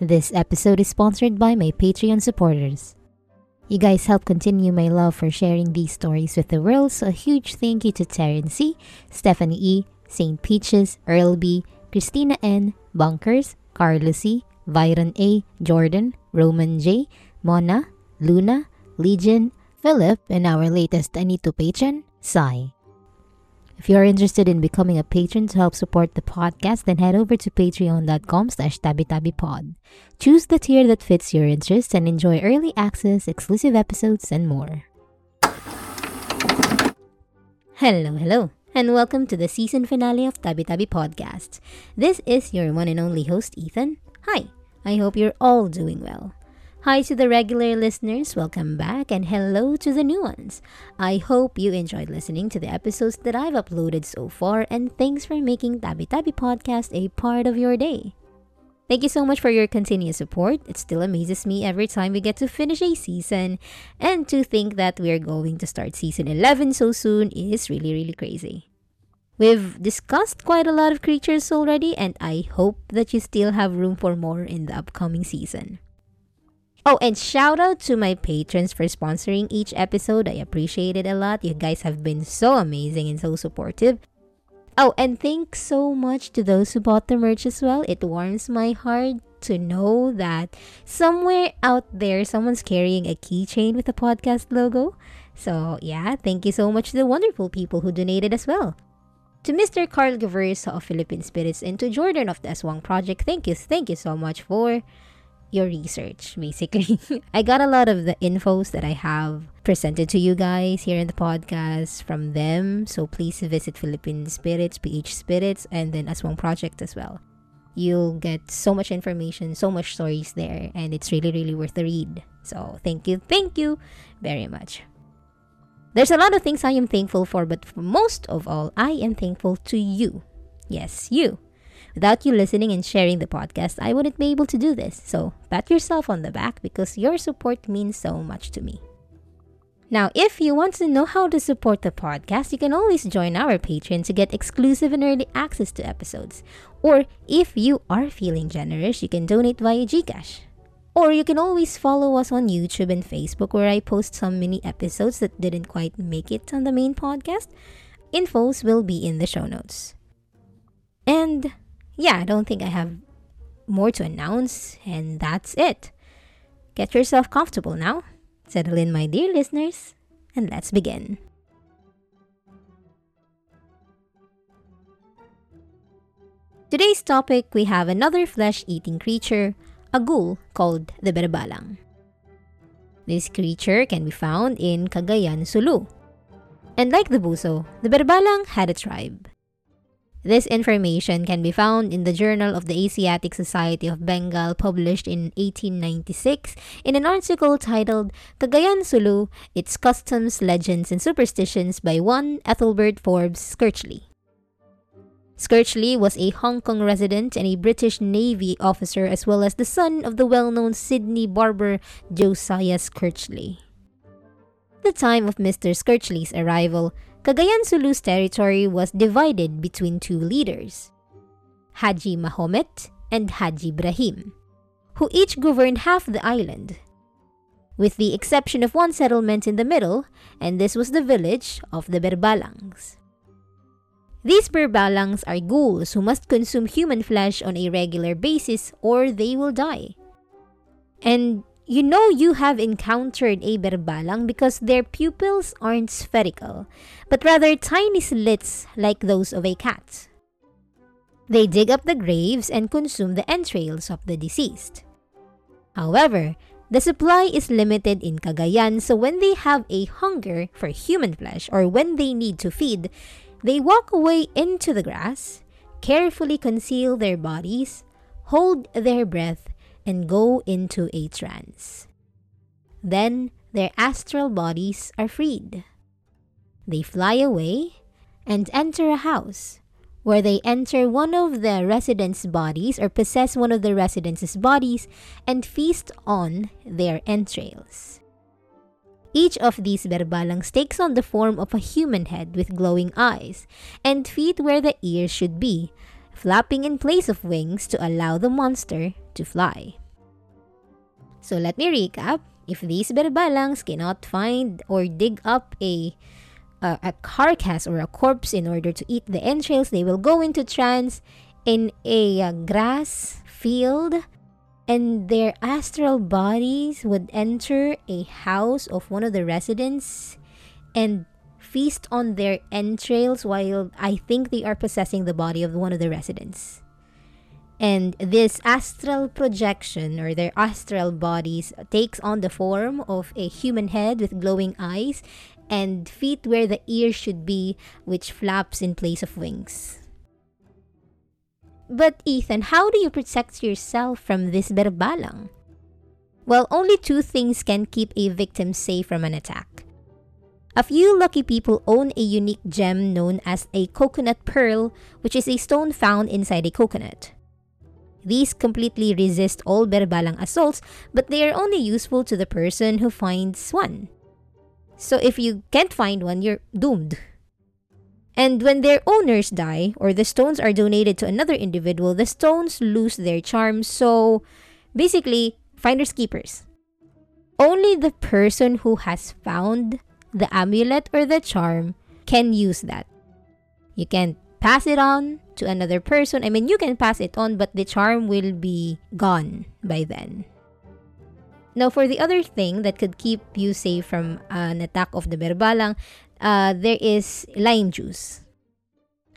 This episode is sponsored by my Patreon supporters. You guys help continue my love for sharing these stories with the world, so a huge thank you to Terrence C., Stephanie E., St. Peaches, Earl B., Christina N., Bunkers, Carlos C., Byron A., Jordan, Roman J., Mona, Luna, Legion, Philip, and our latest Anito patron, Sai. If you are interested in becoming a patron to help support the podcast, then head over to patreon.com slash tabitabipod. Choose the tier that fits your interest and enjoy early access, exclusive episodes, and more. Hello, hello, and welcome to the season finale of Tabi Tabi Podcast. This is your one and only host, Ethan. Hi, I hope you're all doing well. Hi to the regular listeners, welcome back, and hello to the new ones. I hope you enjoyed listening to the episodes that I've uploaded so far, and thanks for making Tabi Tabi Podcast a part of your day. Thank you so much for your continuous support. It still amazes me every time we get to finish a season, and to think that we're going to start season 11 so soon is really, really crazy. We've discussed quite a lot of creatures already, and I hope that you still have room for more in the upcoming season. Oh, and shout out to my patrons for sponsoring each episode. I appreciate it a lot. You guys have been so amazing and so supportive. Oh, and thanks so much to those who bought the merch as well. It warms my heart to know that somewhere out there someone's carrying a keychain with a podcast logo. So, yeah, thank you so much to the wonderful people who donated as well. To Mr. Carl Gaversa of Philippine Spirits and to Jordan of the Aswang Project, thank you, thank you so much for your research basically. I got a lot of the infos that i have presented to you guys here in the podcast from them. So please visit philippine spirits ph spirits and then aswang project as well. You'll get so much information so much stories there and it's really really worth the read. So thank you thank you very much. There's a lot of things i am thankful for but most of all i am thankful to you. Yes you Without you listening and sharing the podcast, I wouldn't be able to do this. So pat yourself on the back because your support means so much to me. Now, if you want to know how to support the podcast, you can always join our Patreon to get exclusive and early access to episodes. Or if you are feeling generous, you can donate via Gcash. Or you can always follow us on YouTube and Facebook where I post some mini episodes that didn't quite make it on the main podcast. Infos will be in the show notes. And yeah, I don't think I have more to announce, and that's it. Get yourself comfortable now. Settle in, my dear listeners, and let's begin. Today's topic, we have another flesh eating creature, a ghoul called the Berbalang. This creature can be found in Cagayan, Sulu. And like the Buso, the Berbalang had a tribe. This information can be found in the Journal of the Asiatic Society of Bengal published in 1896 in an article titled Cagayan Sulu, Its Customs, Legends, and Superstitions by one Ethelbert Forbes Skertchly. Skertchly was a Hong Kong resident and a British Navy officer as well as the son of the well-known Sydney barber Josiah Skertchly. The time of Mr. Skertchly's arrival, Cagayan Sulu's territory was divided between two leaders, Haji Mahomet and Haji Ibrahim, who each governed half the island, with the exception of one settlement in the middle, and this was the village of the Berbalangs. These Berbalangs are ghouls who must consume human flesh on a regular basis or they will die. And you know you have encountered a berbalang because their pupils aren't spherical, but rather tiny slits like those of a cat. They dig up the graves and consume the entrails of the deceased. However, the supply is limited in Cagayan, so when they have a hunger for human flesh or when they need to feed, they walk away into the grass, carefully conceal their bodies, hold their breath, and go into a trance. Then their astral bodies are freed. They fly away and enter a house where they enter one of the residents' bodies or possess one of the residents' bodies and feast on their entrails. Each of these berbalangs takes on the form of a human head with glowing eyes and feet where the ears should be, flapping in place of wings to allow the monster to fly. So let me recap. If these berbalangs cannot find or dig up a uh, a carcass or a corpse in order to eat the entrails, they will go into trance in a uh, grass field and their astral bodies would enter a house of one of the residents and feast on their entrails while I think they are possessing the body of one of the residents. And this astral projection or their astral bodies takes on the form of a human head with glowing eyes and feet where the ears should be, which flaps in place of wings. But Ethan, how do you protect yourself from this berbalang? Well, only two things can keep a victim safe from an attack. A few lucky people own a unique gem known as a coconut pearl, which is a stone found inside a coconut. These completely resist all berbalang assaults, but they are only useful to the person who finds one. So if you can't find one, you're doomed. And when their owners die or the stones are donated to another individual, the stones lose their charm. So basically, finders keepers. Only the person who has found the amulet or the charm can use that. You can't pass it on to another person. I mean, you can pass it on, but the charm will be gone by then. Now, for the other thing that could keep you safe from an attack of the berbalang, uh, there is lime juice.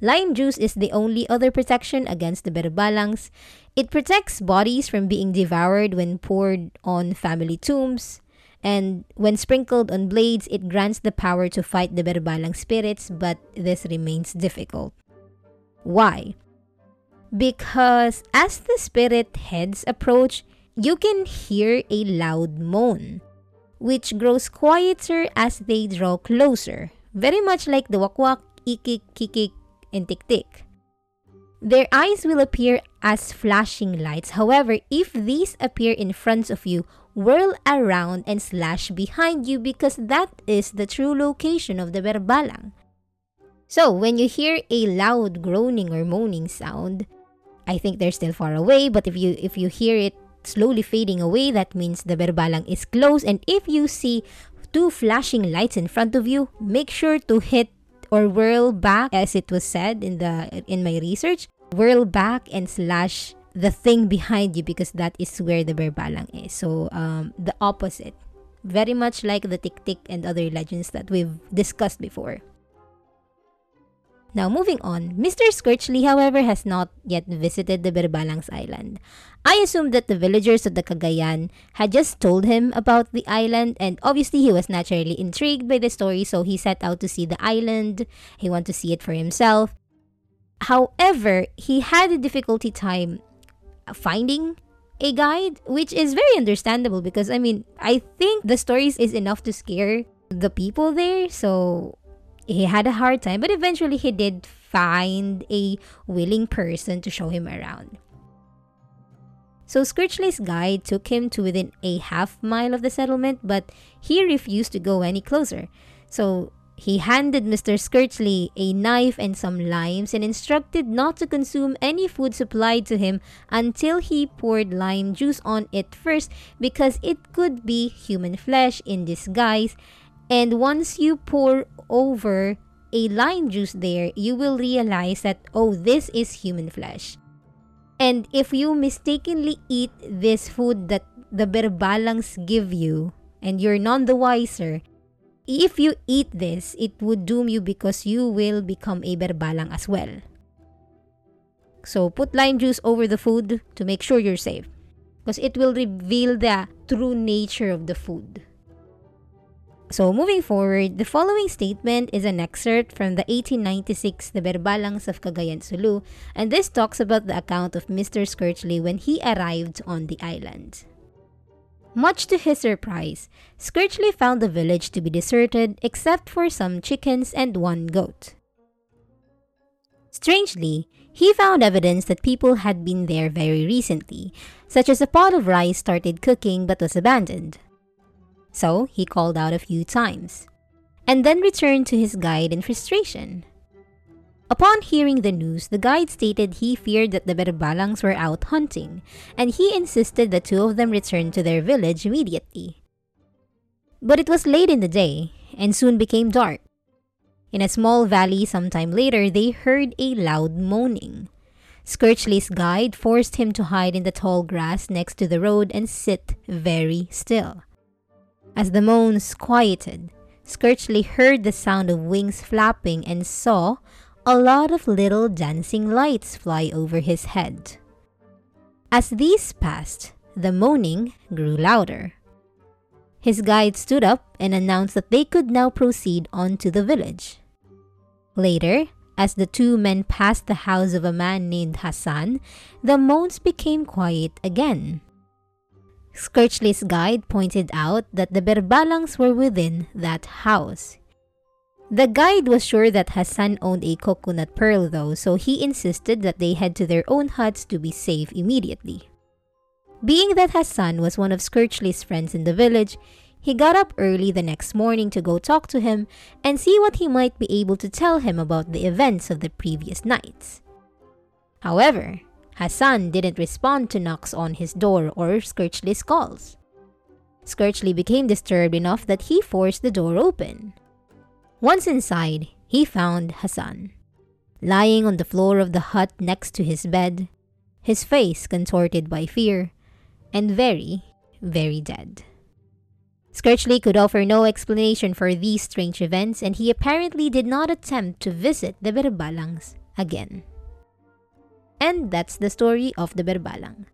Lime juice is the only other protection against the berbalangs. It protects bodies from being devoured when poured on family tombs, and when sprinkled on blades, it grants the power to fight the berbalang spirits, but this remains difficult. Why? Because as the spirit heads approach, you can hear a loud moan, which grows quieter as they draw closer, very much like the wakwak, ikik, kikik, and tik-tik. Their eyes will appear as flashing lights. However, if these appear in front of you, whirl around and slash behind you because that is the true location of the berbalang. So, when you hear a loud groaning or moaning sound, I think they're still far away, but if you if you hear it slowly fading away, that means the berbalang is close and if you see two flashing lights in front of you, make sure to hit or whirl back as it was said in the in my research, whirl back and slash the thing behind you because that is where the berbalang is. So um, the opposite. Very much like the Tik Tik and other legends that we've discussed before. Now, moving on, Mr. Skertchly, however, has not yet visited the Berbalangs Island. I assume that the villagers of the Cagayan had just told him about the island, and obviously he was naturally intrigued by the story, so he set out to see the island. He wanted to see it for himself. However, he had a difficulty time finding a guide, which is very understandable because I mean, I think the stories is enough to scare the people there, so he had a hard time, but eventually he did find a willing person to show him around. So Skertchly's guide took him to within a half mile of the settlement, but he refused to go any closer. So he handed Mr. Skertchly a knife and some limes and instructed not to consume any food supplied to him until he poured lime juice on it first because it could be human flesh in disguise. And once you pour over a lime juice there, you will realize that, oh, this is human flesh. And if you mistakenly eat this food that the berbalangs give you, and you're none the wiser, if you eat this, it would doom you because you will become a berbalang as well. So put lime juice over the food to make sure you're safe. Because it will reveal the true nature of the food. So moving forward, the following statement is an excerpt from the 1896 The Berbalangs of Cagayan Sulu, and this talks about the account of Mr. Skertchly when he arrived on the island. Much to his surprise, Skertchly found the village to be deserted except for some chickens and one goat. Strangely, he found evidence that people had been there very recently, such as a pot of rice started cooking but was abandoned. So he called out a few times, and then returned to his guide in frustration. Upon hearing the news, the guide stated he feared that the Berbalangs were out hunting, and he insisted the two of them return to their village immediately. But it was late in the day, and soon became dark. In a small valley sometime later, they heard a loud moaning. Skertchly's guide forced him to hide in the tall grass next to the road and sit very still. As the moans quieted, Skertchly heard the sound of wings flapping and saw a lot of little dancing lights fly over his head. As these passed, the moaning grew louder. His guide stood up and announced that they could now proceed on to the village. Later, as the two men passed the house of a man named Hassan, the moans became quiet again. Skertchly's guide pointed out that the Berbalangs were within that house. The guide was sure that Hassan owned a coconut pearl though, so he insisted that they head to their own huts to be safe immediately. Being that Hassan was one of Skertchly's friends in the village, he got up early the next morning to go talk to him and see what he might be able to tell him about the events of the previous nights. However, Hassan didn't respond to knocks on his door or Skertchly's calls. Skertchly became disturbed enough that he forced the door open. Once inside, he found Hassan, lying on the floor of the hut next to his bed, his face contorted by fear, and very, very dead. Skertchly could offer no explanation for these strange events, and he apparently did not attempt to visit the Berbalangs again. And that's the story of the Berbalang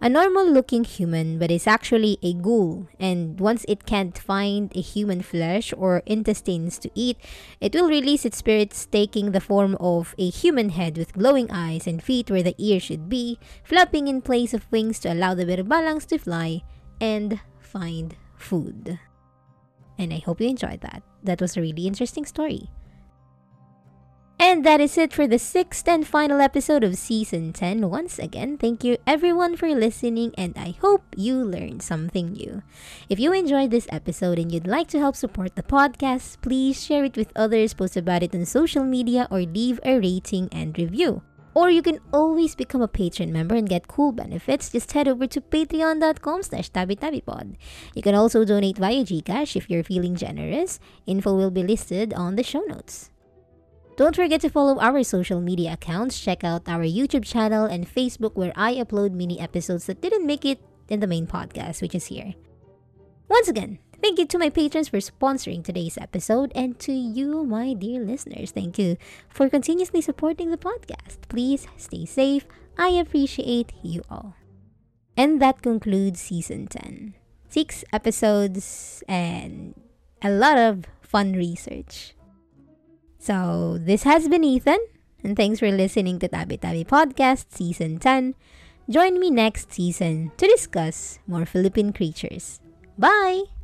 a normal looking human but is actually a ghoul. And once it can't find a human flesh or intestines to eat it will release its spirits taking the form of a human head with glowing eyes and feet where the ears should be flapping in place of wings to allow the berbalangs to fly and find food. And i hope you enjoyed that. That was a really interesting story and that is it for the sixth and final episode of Season 10. Once again, thank you everyone for listening, and I hope you learned something new. If you enjoyed this episode and you'd like to help support the podcast, please share it with others, post about it on social media, or leave a rating and review. Or you can always become a patron member and get cool benefits. Just head over to patreon.com slash tabitabipod. You can also donate via Gcash if you're feeling generous. Info will be listed on the show notes. Don't forget to follow our social media accounts, check out our YouTube channel and Facebook where I upload mini episodes that didn't make it in the main podcast, which is here. Once again, thank you to my patrons for sponsoring today's episode and to you, my dear listeners. Thank you for continuously supporting the podcast. Please stay safe. I appreciate you all. And that concludes season 10. Six episodes and a lot of fun research. So, this has been Ethan, and thanks for listening to Tabi Tabi Podcast Season 10. Join me next season to discuss more Philippine creatures. Bye!